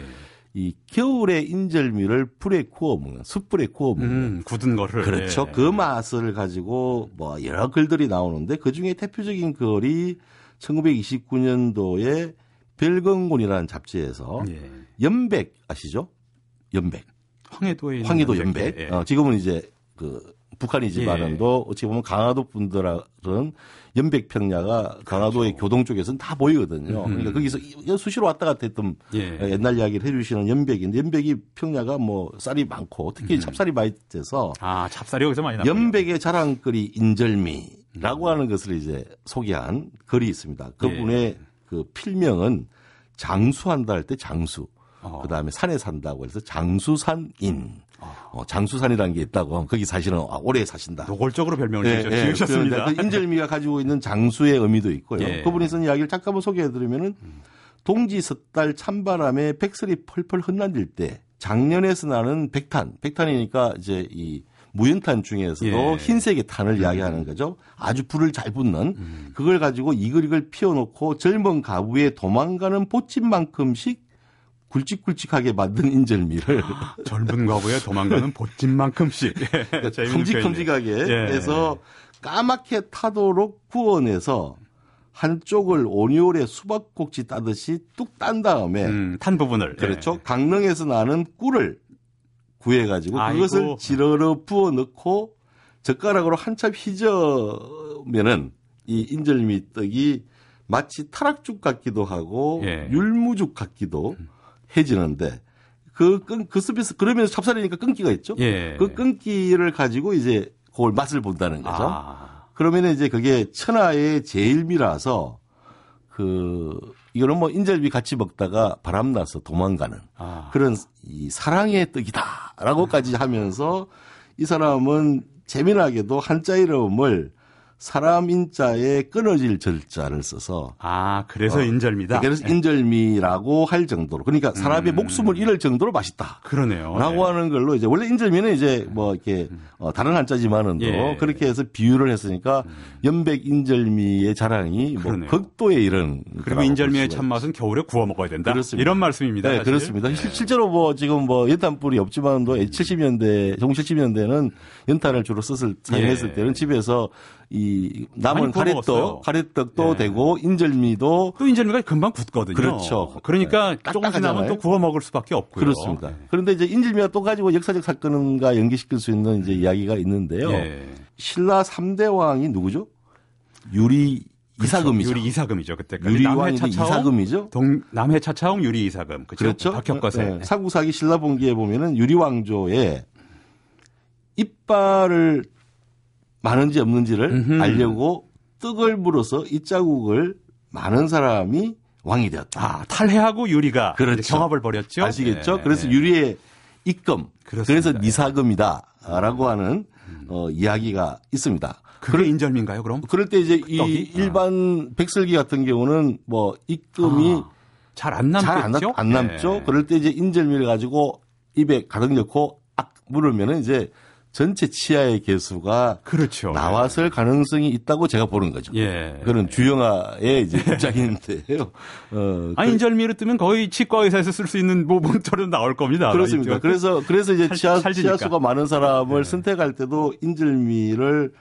이 겨울에 인절미를 불에 구워 먹는 숯불에 구워 먹는 음, 굳은 거를. 그렇죠. 예. 그 맛을 가지고 뭐 여러 글들이 나오는데 그 중에 대표적인 글이 1929년도에 별건곤이라는 잡지에서 예. 연백 아시죠? 연백. 황해도에 황해도 연백. 예. 어, 지금은 이제 그 북한이지만은도 어찌 보면 강화도 분들은 연백 평야가 강화도의 교동 쪽에서는 다 보이거든요. 그렇죠. 음. 그러니까 거기서 이- 수시로 왔다 갔다 했던 예. 옛날 이야기를 해주시는 연백인데 연백이 평야가 뭐 쌀이 많고 특히 음. 찹쌀이 많이 돼서 아, 찹쌀이 여기서 많이 나요. 연백의 자랑거리 인절미라고 하는 것을 이제 소개한 글이 있습니다. 그분의 예. 그 필명은 장수한다 할 때 장수. 어. 그 다음에 산에 산다고 해서 장수산인. 어, 장수산이라는 게 있다고. 거기 사실은 아, 오래 사신다. 노골적으로 별명을 예, 예. 지으셨습니다. 그런데 그 [laughs] 인절미가 가지고 있는 장수의 의미도 있고요. 예. 그분이 쓴 이야기를 잠깐만 소개해드리면은 동지 섣달 찬바람에 백설이 펄펄 흩날릴 때 작년에서 나는 백탄, 백탄이니까 이제 이 무연탄 중에서도 예. 흰색의 탄을 이야기하는 거죠. 아주 불을 잘 붙는 그걸 가지고 이글이글 피워놓고 젊은 가부에 도망가는 보침만큼씩 굵직굵직하게 만든 인절미를 젊은 과부에 도망가는 보찜만큼씩. [laughs] 예, 재밌는 큼직큼직하게. 예. 해서 까맣게 타도록 구워내서 한쪽을 오니올에 수박꼭지 따듯이 뚝 딴 다음에 음, 탄 부분을. 그렇죠. 예. 강릉에서 나는 꿀을 구해가지고 아이고. 그것을 지러러 부어 넣고 젓가락으로 한참 휘저으면은 이 인절미 떡이 마치 타락죽 같기도 하고 예. 율무죽 같기도 해지는데 그 끈, 그 습에서 그러면서 찹쌀이니까 끈기가 있죠. 예. 그 끈기를 가지고 이제 그걸 맛을 본다는 거죠. 아, 그러면 이제 그게 천하의 제일미라서 그 이거는 뭐 인절미 같이 먹다가 바람 나서 도망가는 아. 그런 이 사랑의 떡이다라고까지 하면서 이 사람은 재미나게도 한자 이름을 사람 인자에 끊어질 절자를 써서 아, 그래서 어, 인절미다. 그래서 인절미라고 할 정도로 그러니까 사람의 음. 목숨을 잃을 정도로 맛있다. 그러네요. 라고 예. 하는 걸로 이제 원래 인절미는 이제 뭐 이렇게 어, 다른 한자지만은도 예. 그렇게 해서 비유를 했으니까 연백 인절미의 자랑이 뭐 그러네요. 극도에 이른 그리고 인절미의 참맛은 겨울에 구워 먹어야 된다. 그렇습니다. 이런 말씀입니다. 네. 그렇습니다. 예. 실- 실제로 뭐 지금 뭐 연탄불이 없지만도 70년대, 정 70년대는 연탄을 주로 썼을 사용했을 예. 때는 집에서 이 남은. 가래떡, 가래떡도 예. 되고 인절미도 또 인절미가 금방 굳거든요. 그렇죠. 그러니까 네. 조금씩 나면 딱딱하잖아요. 또 구워 먹을 수밖에 없고요. 그렇습니다. 그런데 이제 인절미가 또 가지고 역사적 사건과 연계시킬 수 있는 이제 이야기가 있는데요. 예. 신라 3대 왕이 누구죠? 유리 이사금이죠. 유리 이사금이죠. 그때까지 유리 남해 왕이 차차홍, 이사금이죠. 동 남해 차차홍 유리 이사금. 그렇죠. 그렇죠. 박혁거세. 네, 사구사기 신라본기에 보면은 유리왕조에 이빨을 많은지 없는지를 음흠. 알려고 떡을 물어서 이 자국을 많은 사람이 왕이 되었다. 아, 탈해하고 유리가 그렇죠. 경합을 벌였죠. 아시겠죠? 예. 그래서 유리의 입금, 그렇습니다. 그래서 니사금이다라고 하는 어, 이야기가 있습니다. 그게 인절미인가요, 그럼? 그럴 때 이제 이 떡이? 일반 백설기 같은 경우는 뭐 입금이 아, 잘안 남겠죠? 잘 안 안 남죠. 예. 그럴 때 이제 인절미를 가지고 입에 가득 넣고 악 물으면은 이제 전체 치아의 개수가 그렇죠. 나왔을 가능성이 있다고 제가 보는 거죠. 예. 그런 주영아의 이제 [laughs] 입장인데요. 어, 아, 인절미를 뜨면 거의 치과 의사에서 쓸 수 있는 모범처럼 나올 겁니다. 그렇습니다. 이쪽. 그래서 그래서 이제 살- 치아, 살지니까. 치아 수가 많은 사람을 네. 선택할 때도 인절미를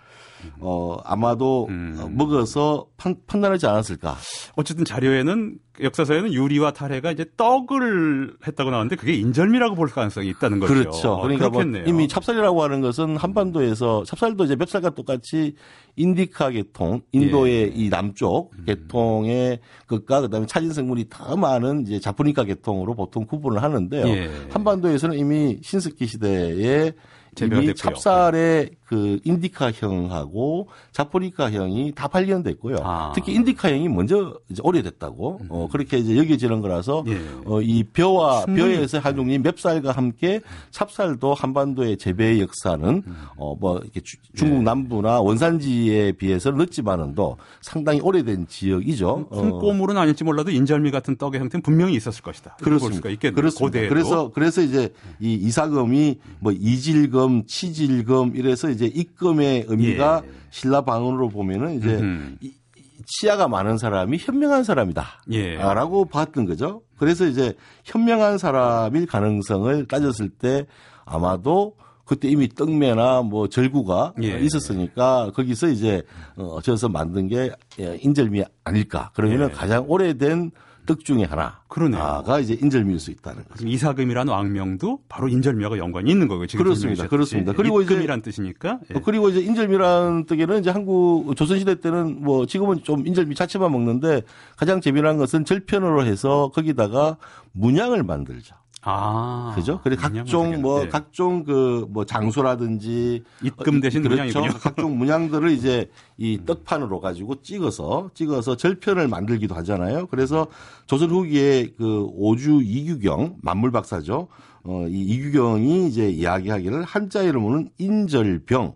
어 아마도 음. 어, 먹어서 판, 판단하지 않았을까. 어쨌든 자료에는 역사서에는 유리와 탈해가 이제 떡을 했다고 나왔는데 그게 인절미라고 볼 가능성이 있다는 거죠. 그렇죠. 어, 그러니까 뭐. 이미 찹쌀이라고 하는 것은 한반도에서 찹쌀도 이제 맵쌀과 똑같이 인디카 계통, 인도의 예. 이 남쪽 계통의 것과 그다음에 차진 성분이 더 많은 이제 자포니카 계통으로 보통 구분을 하는데요. 예. 한반도에서는 이미 신석기 시대에 재배가 됐고요. 찹쌀의 그 인디카형하고 자포니카형이 다 발견됐고요. 아. 특히 인디카형이 먼저 이제 오래됐다고 어, 그렇게 이제 여겨지는 거라서 예. 어, 이 벼와 충분히. 벼에서 한 종류 맵쌀과 함께 찹쌀도 한반도의 재배의 역사는 어뭐 이렇게 주- 중국 예. 남부나 원산지에 비해서는 늦지만은도 상당히 오래된 지역이죠. 큰 어, 꼬물은 아닐지 몰라도 인절미 같은 떡의 형태는 분명히 있었을 것이다. 그렇습니다. 있겠네요. 그렇습니다. 고대에도. 그래서 그래서 이제 이 이사금이 뭐 이질금, 치질금 이래서 이제 입금의 의미가 예. 신라 방언으로 보면은 이제 음흠. 이- 이 치아가 많은 사람이 현명한 사람이다. 예. 라고 봤던 거죠. 그래서 이제 현명한 사람일 가능성을 따졌을 때 아마도 그때 이미 떡매나 뭐 절구가 예. 있었으니까 거기서 이제 어, 저어서 만든 게 예, 인절미 아닐까. 그러면은 예. 가장 오래된 떡 중에 하나. 그러네요. 가 이제 인절미일 수 있다는 거죠. 이사금이라는 왕명도 바로 인절미하고 연관이 있는 거고요. 지금 그렇습니다. 그렇습니다. 그리고 이제- 입금이란 뜻이니까. 예. 어, 그리고 이제 인절미라는 떡에는 이제 한국 조선시대 때는 뭐 지금은 좀 인절미 자체만 먹는데 가장 재미난 것은 절편으로 해서 거기다가 문양을 만들죠. 아. 그죠? 그래 문양을 각종. 뭐 각종 그 뭐 장소라든지 입금 대신 그렇죠. 문양이군요. 각종 문양들을 이제 [laughs] 이 떡판으로 가지고 찍어서 찍어서 절편을 만들기도 하잖아요. 그래서 조선 후기에 그 오주 이규경 만물 박사죠. 어, 이 이규경이 이제 이야기하기를 한자 이름으로는 인절병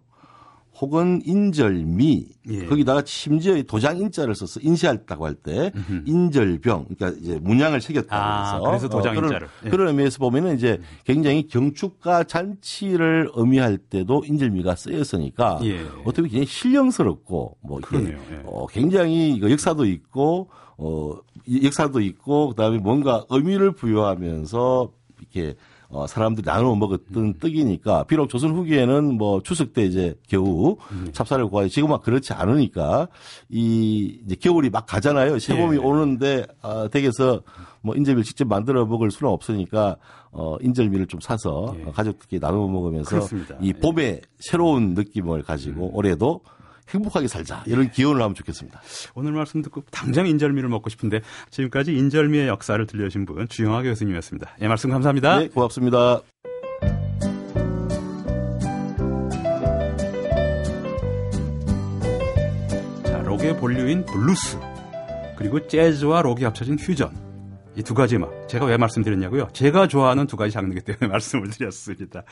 혹은 인절미 예. 거기다가 심지어 이 도장 인자를 써서 인쇄했다고 할 때 인절병 그러니까 이제 문양을 새겼다 아, 그래서 그래서 도장 그런, 인자를. 예. 그런 의미에서 보면은 이제 굉장히 경축과 잔치를 의미할 때도 인절미가 쓰였으니까 예. 어떻게 보면 굉장히 신령스럽고 뭐 그러네요. 예. 어, 굉장히 이거 역사도 있고 어 이- 역사도 있고 그다음에 뭔가 의미를 부여하면서 이렇게 어, 사람들이 나눠 먹었던 음. 떡이니까 비록 조선 후기에는 뭐 추석 때 이제 겨우 음. 찹쌀을 구하지 지금은 그렇지 않으니까 이 이제 겨울이 막 가잖아요. 새봄이 예. 오는데 아, 댁에서 뭐 인절미를 직접 만들어 먹을 수는 없으니까 어 인절미를 좀 사서 예. 어, 가족들끼리 나눠 먹으면서 그렇습니다. 이 봄의 새로운 느낌을 가지고 음. 올해도 행복하게 살자 이런 기원을 하면 좋겠습니다. 오늘 말씀 듣고 당장 인절미를 먹고 싶은데 지금까지 인절미의 역사를 들려주신 분 주영하 교수님이었습니다. 예, 말씀 감사합니다. 네, 고맙습니다. 자, 록의 본류인 블루스 그리고 재즈와 록이 합쳐진 퓨전 이 두 가지 음악 제가 왜 말씀드렸냐고요? 제가 좋아하는 두 가지 장르이기 때문에 [laughs] 말씀을 드렸습니다.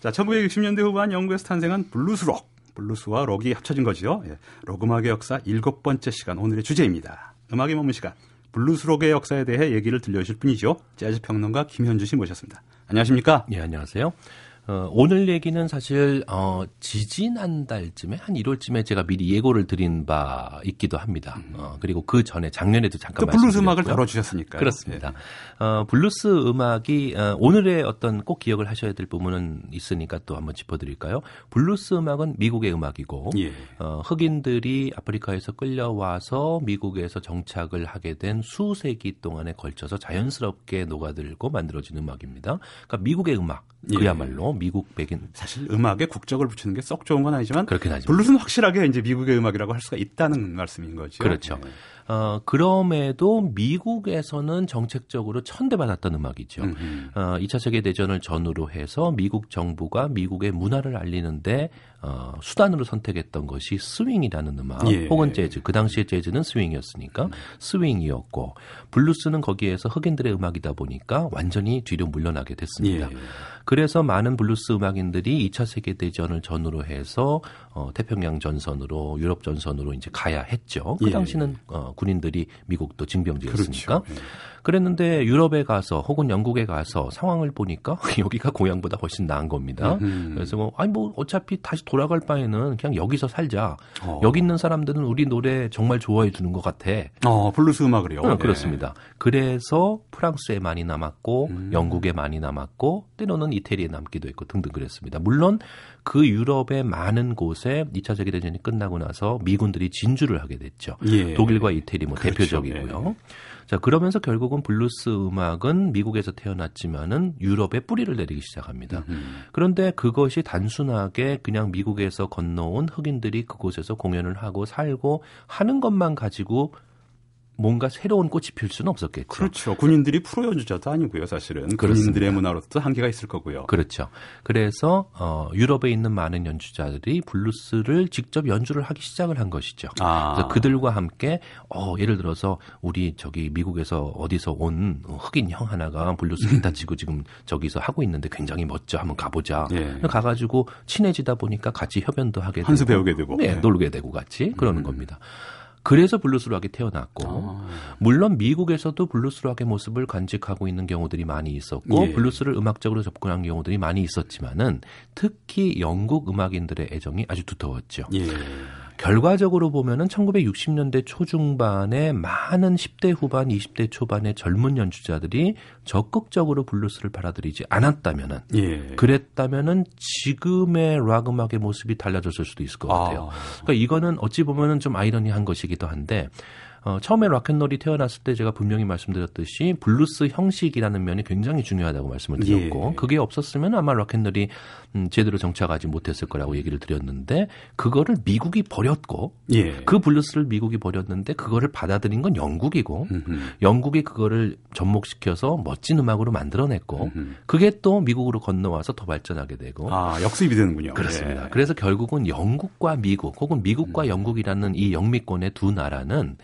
자, 1960년대 후반 영국에서 탄생한 블루스 록 블루스와 록이 합쳐진 거죠. 예, 록 음악의 역사 일곱 번째 시간 오늘의 주제입니다. 음악에 머문 시간 블루스 록의 역사에 대해 얘기를 들려주실 분이죠. 재즈 평론가 김현주 씨 모셨습니다. 안녕하십니까? 예, 안녕하세요. 어, 오늘 얘기는 사실 어, 지지난 달쯤에 한 1월쯤에 제가 미리 예고를 드린 바 있기도 합니다. 어, 그리고 그 전에 작년에도 잠깐 또 블루스 음악을 말씀드렸고요. 다뤄주셨으니까요. 그렇습니다. 어, 블루스 음악이 어, 오늘의 어떤 꼭 기억을 하셔야 될 부분은 있으니까 또 한번 짚어드릴까요? 블루스 음악은 미국의 음악이고 예. 어, 흑인들이 아프리카에서 끌려와서 미국에서 정착을 하게 된 수세기 동안에 걸쳐서 자연스럽게 녹아들고 만들어진 음악입니다. 그러니까 미국의 음악, 예. 그야말로 미국 백인 사실 음악에 국적을 붙이는 게 썩 좋은 건 아니지만 그렇긴 하죠. 블루스는 확실하게 이제 미국의 음악이라고 할 수가 있다는 말씀인 거죠. 그렇죠. 네. 어, 그럼에도 미국에서는 정책적으로 천대받았던 음악이죠. 음흠. 어, 2차 세계 대전을 전후로 해서 미국 정부가 미국의 문화를 알리는데 어, 수단으로 선택했던 것이 스윙이라는 음악 예. 혹은 재즈. 그 당시에 재즈는 스윙이었으니까 스윙이었고 블루스는 거기에서 흑인들의 음악이다 보니까 완전히 뒤로 물러나게 됐습니다. 예. 그래서 많은 블루스 음악인들이 2차 세계 대전을 전후로 해서 어, 태평양 전선으로 유럽 전선으로 이제 가야 했죠. 그 예. 당시는 어, 군인들이 미국도 징병제였으니까. 그렇죠. 예. 그랬는데 유럽에 가서 혹은 영국에 가서 상황을 보니까 [laughs] 여기가 고향보다 훨씬 나은 겁니다. 음. 그래서 뭐 아니 뭐 어차피 다시 돌아갈 바에는 그냥 여기서 살자. 어. 여기 있는 사람들은 우리 노래 정말 좋아해 주는 것 같아. 어, 블루스 음악을요. 어, 네. 그렇습니다. 그래서 프랑스에 많이 남았고 음. 영국에 많이 남았고 때로는 이태리에 남기도 했고 등등 그랬습니다. 물론 그 유럽의 많은 곳에 2차 세계 대전이 끝나고 나서 미군들이 진주를 하게 됐죠. 예. 독일과 이태리 뭐 그렇죠. 대표적이고요. 자, 그러면서 결국은 블루스 음악은 미국에서 태어났지만은 유럽에 뿌리를 내리기 시작합니다. 음. 그런데 그것이 단순하게 그냥 미국에서 건너온 흑인들이 그곳에서 공연을 하고 살고 하는 것만 가지고 뭔가 새로운 꽃이 필 수는 없었겠죠. 그렇죠. 군인들이 프로 연주자도 아니고요, 사실은. 그렇습니다. 군인들의 문화로도 한계가 있을 거고요. 그렇죠. 그래서 어, 유럽에 있는 많은 연주자들이 블루스를 직접 연주를 하기 시작을 한 것이죠. 아. 그래서 그들과 함께 어, 예를 들어서 우리 저기 미국에서 어디서 온 흑인 형 하나가 블루스 [laughs] 기타 치고 지금 저기서 하고 있는데 굉장히 멋져. 한번 가보자. 예. 가가지고 친해지다 보니까 같이 협연도 하게 되고 한수 배우게 되고. 네, 예. 놀게 되고 같이 그러는 겁니다. 그래서 블루스 락이 태어났고 아. 물론 미국에서도 블루스 락의 모습을 간직하고 있는 경우들이 많이 있었고 예. 블루스를 음악적으로 접근한 경우들이 많이 있었지만은 특히 영국 음악인들의 애정이 아주 두터웠죠. 예. 결과적으로 보면은 1960년대 초중반에 많은 10대 후반, 20대 초반의 젊은 연주자들이 적극적으로 블루스를 받아들이지 않았다면은 예. 그랬다면은 지금의 락 음악의 모습이 달라졌을 수도 있을 것 같아요. 그러니까 이거는 어찌 보면은 좀 아이러니한 것이기도 한데 어, 처음에 락앤롤이 태어났을 때 제가 분명히 말씀드렸듯이 블루스 형식이라는 면이 굉장히 중요하다고 말씀을 드렸고 예. 그게 없었으면 아마 락앤롤이 음, 제대로 정착하지 못했을 거라고 얘기를 드렸는데 그거를 미국이 버렸고 예. 그 블루스를 미국이 버렸는데 그거를 받아들인 건 영국이고 음흠. 영국이 그거를 접목시켜서 멋진 음악으로 만들어냈고 음흠. 그게 또 미국으로 건너와서 더 발전하게 되고 아, 역습이 되는군요. 그렇습니다. 예. 그래서 결국은 영국과 미국 혹은 미국과 음. 영국이라는 이 영미권의 두 나라는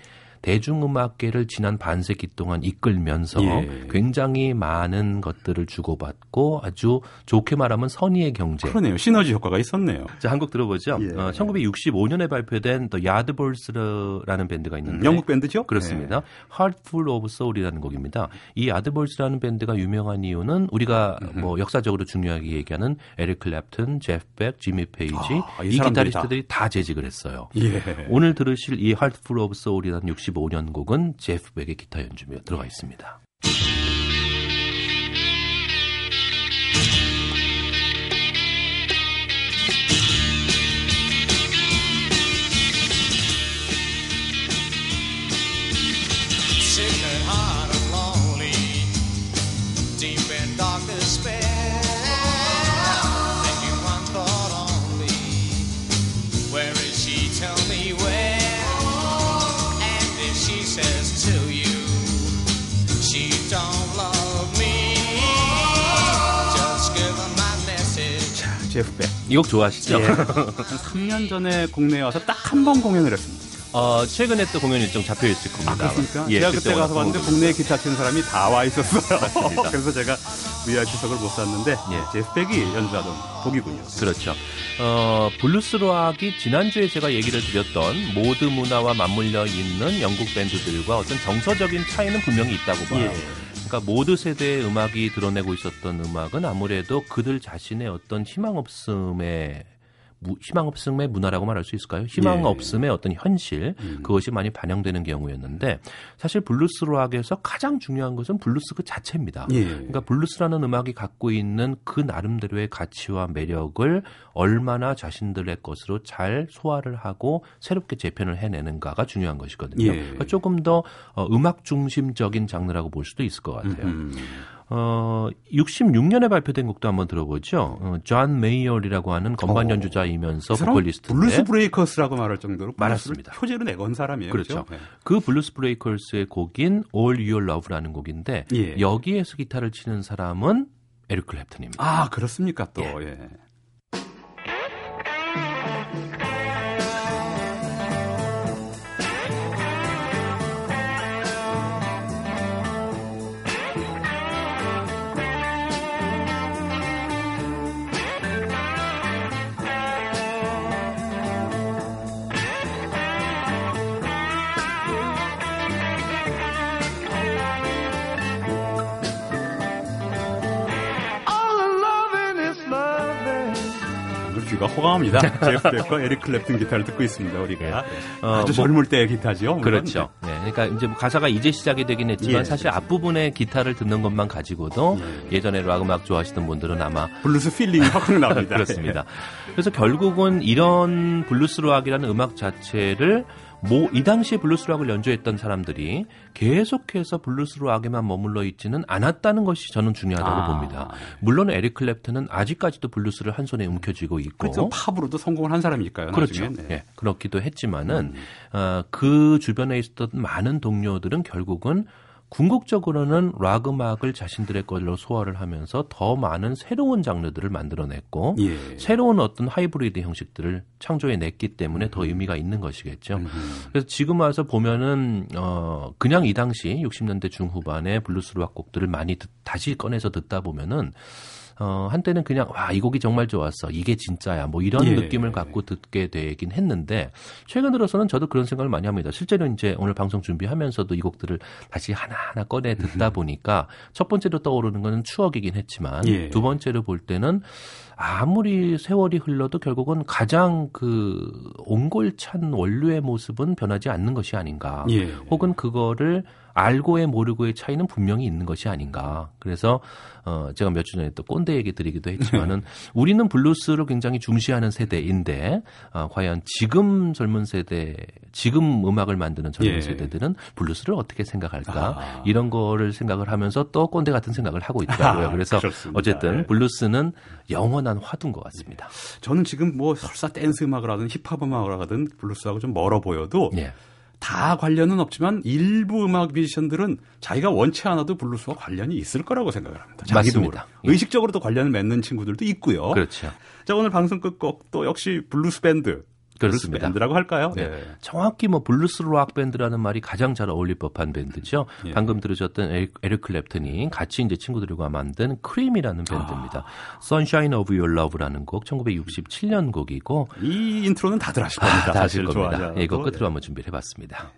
대중음악계를 지난 반세기 동안 이끌면서 예. 굉장히 많은 것들을 주고받고 아주 좋게 말하면 선의의 경쟁. 그러네요. 시너지 효과가 있었네요. 자, 한곡 들어보죠. 예. 어, 1965년에 발표된 The Yardbirds라는 밴드가 있는데 영국 밴드죠? 네. 그렇습니다. Heart Full of Soul이라는 곡입니다. 이 Yardbirds라는 밴드가 유명한 이유는 우리가 뭐 역사적으로 중요하게 얘기하는 에릭 클랩튼, 제프 벡, 지미 페이지 아, 이 이, 기타리스트들이 다. 재직을 했어요. 예. 오늘 들으실 이 Heart Full of Soul이라는 65년 곡은 제프 벡의 기타 연주가 들어가 있습니다. 벡. 이곡 좋아하시죠? 예. 한 3년 전에 국내에 와서 딱 한 번 공연을 했습니다. 어, 최근에 또 공연 일정 잡혀 있을 겁니다. 아, 그렇습니까? 예, 제가 그때 그때 가서 봤는데 국내에 기타 치는 사람이 다 와 있었어요. [laughs] 그래서 제가 VIP석을 못 샀는데 예. 제프 벡이 연주하던 곡이군요. 그렇죠. 어, 블루스 락이 지난주에 제가 얘기를 드렸던 모드 문화와 맞물려 있는 영국 밴드들과 어떤 정서적인 차이는 분명히 있다고 봐요. 예. 그러니까 모드 세대의 음악이 드러내고 있었던 음악은 아무래도 그들 자신의 어떤 희망 없음의 무- 희망 없음의 문화라고 말할 수 있을까요? 희망 예. 없음의 어떤 현실 음. 그것이 많이 반영되는 경우였는데 사실 블루스 락에서 가장 중요한 것은 블루스 그 자체입니다. 예. 그러니까 블루스라는 음악이 갖고 있는 그 나름대로의 가치와 매력을 얼마나 자신들의 것으로 잘 소화를 하고 새롭게 재편을 해내는가가 중요한 것이거든요. 예. 그러니까 조금 더 어, 음악 중심적인 장르라고 볼 수도 있을 것 같아요. 음. 어, 66년에 발표된 곡도 한번 들어보죠. 어, 존 메이얼이라고 하는 건반 어. 연주자이면서 그 사람 보컬리스트인데 블루스 브레이커스라고 말할 정도로. 블루스를 표제로 내건 사람이에요. 그렇죠. 네. 그 블루스 브레이커스의 곡인 All Your Love라는 곡인데 예. 여기에서 기타를 치는 사람은 에릭 클랩튼입니다. 아 그렇습니까 또. 예. 예. 귀가 호강합니다. 제프 벡과 에릭 클랩튼 기타를 듣고 있습니다. 우리가 어, 아주 뭐- 젊을 때의 기타죠. 그렇죠. 네, 그러니까 이제 뭐 가사가 이제 시작이 되긴 했지만 예. 사실 앞부분에 기타를 듣는 것만 가지고도 예. 예전에 락 음악 좋아하시던 분들은 아마 블루스 feeling이 [laughs] 확 납니다. 그렇습니다. 그래서 결국은 이런 블루스 락이라는 음악 자체를 뭐이 당시에 블루스 락을 연주했던 사람들이 계속해서 블루스 락에만 머물러 있지는 않았다는 것이 저는 중요하다고 아. 봅니다. 물론 에릭 클랩튼은 아직까지도 블루스를 한 손에 움켜쥐고 있고 그렇죠. 팝으로도 성공을 한 사람이니까요. 그렇죠. 네. 예, 그렇기도 했지만은 어, 그 주변에 있었던 많은 동료들은 결국은 궁극적으로는 락 음악을 자신들의 걸로 소화를 하면서 더 많은 새로운 장르들을 만들어냈고 예. 새로운 어떤 하이브리드 형식들을 창조해냈기 때문에 더 의미가 있는 것이겠죠. 그래서 지금 와서 보면은 어 그냥 이 당시 60년대 중후반에 블루스 락 곡들을 많이 듣- 다시 꺼내서 듣다 보면은 어, 한때는 그냥 와, 이 곡이 정말 좋았어. 이게 진짜야. 뭐 이런 예. 느낌을 갖고 듣게 되긴 했는데 최근 들어서는 저도 그런 생각을 많이 합니다. 실제로 이제 오늘 방송 준비하면서도 이 곡들을 다시 하나하나 꺼내 듣다 보니까 첫 번째로 떠오르는 거는 추억이긴 했지만 예. 두 번째로 볼 때는 아무리 세월이 흘러도 결국은 가장 그 옹골찬 원류의 모습은 변하지 않는 것이 아닌가. 예. 혹은 그거를 알고의 모르고의 차이는 분명히 있는 것이 아닌가. 그래서 어 제가 몇 주 전에 또 꼰대 얘기 드리기도 했지만은 우리는 블루스를 굉장히 중시하는 세대인데 어 과연 지금 젊은 세대, 지금 음악을 만드는 젊은 예. 세대들은 블루스를 어떻게 생각할까? 아. 이런 거를 생각을 하면서 또 꼰대 같은 생각을 하고 있더라고요. 아, [laughs] 그래서 그렇습니다. 어쨌든 예. 블루스는 영원한 화두인 것 같습니다. 저는 지금 뭐 설사 댄스 음악을 하든 힙합 음악을 하든 블루스하고 좀 멀어 보여도 예. 다 관련은 없지만 일부 음악 뮤지션들은 자기가 원치 않아도 블루스와 관련이 있을 거라고 생각을 합니다. 자기도 맞습니다. 모르게. 의식적으로도 관련을 맺는 친구들도 있고요. 그렇죠. 자 오늘 방송 끝곡 또 역시 블루스 밴드. 그렇습니다. 밴드라고 할까요? 네. 정확히 뭐 블루스 락 밴드라는 말이 가장 잘 어울릴 법한 밴드죠. 예. 방금 들으셨던 에릭, 에릭 클랩튼이 같이 이제 친구들과 만든 크림이라는 밴드입니다. Sunshine of Your Love라는 곡 1967년 곡이고 이 인트로는 다들 아실 겁니다. 아, 다 아실 겁니다. 예, 이거 끝으로 한번 준비를 해봤습니다.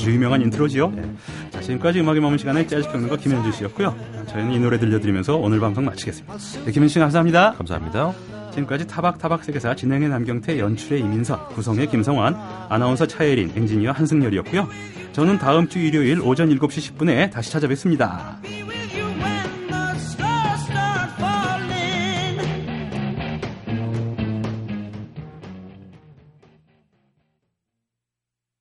아주 유명한 인트로지요. 자, 지금까지 음악의 머문 시간에 재즈 평론가 김현주 씨였고요. 저희는 이 노래 들려드리면서 오늘 방송 마치겠습니다. 네, 김현주 씨 감사합니다. 감사합니다. 지금까지 타박타박 세계사 진행의 남경태, 연출의 이민서, 구성의 김성환, 아나운서 차예린, 엔지니어 한승열이었고요. 저는 다음 주 일요일 오전 7시 10분에 다시 찾아뵙습니다.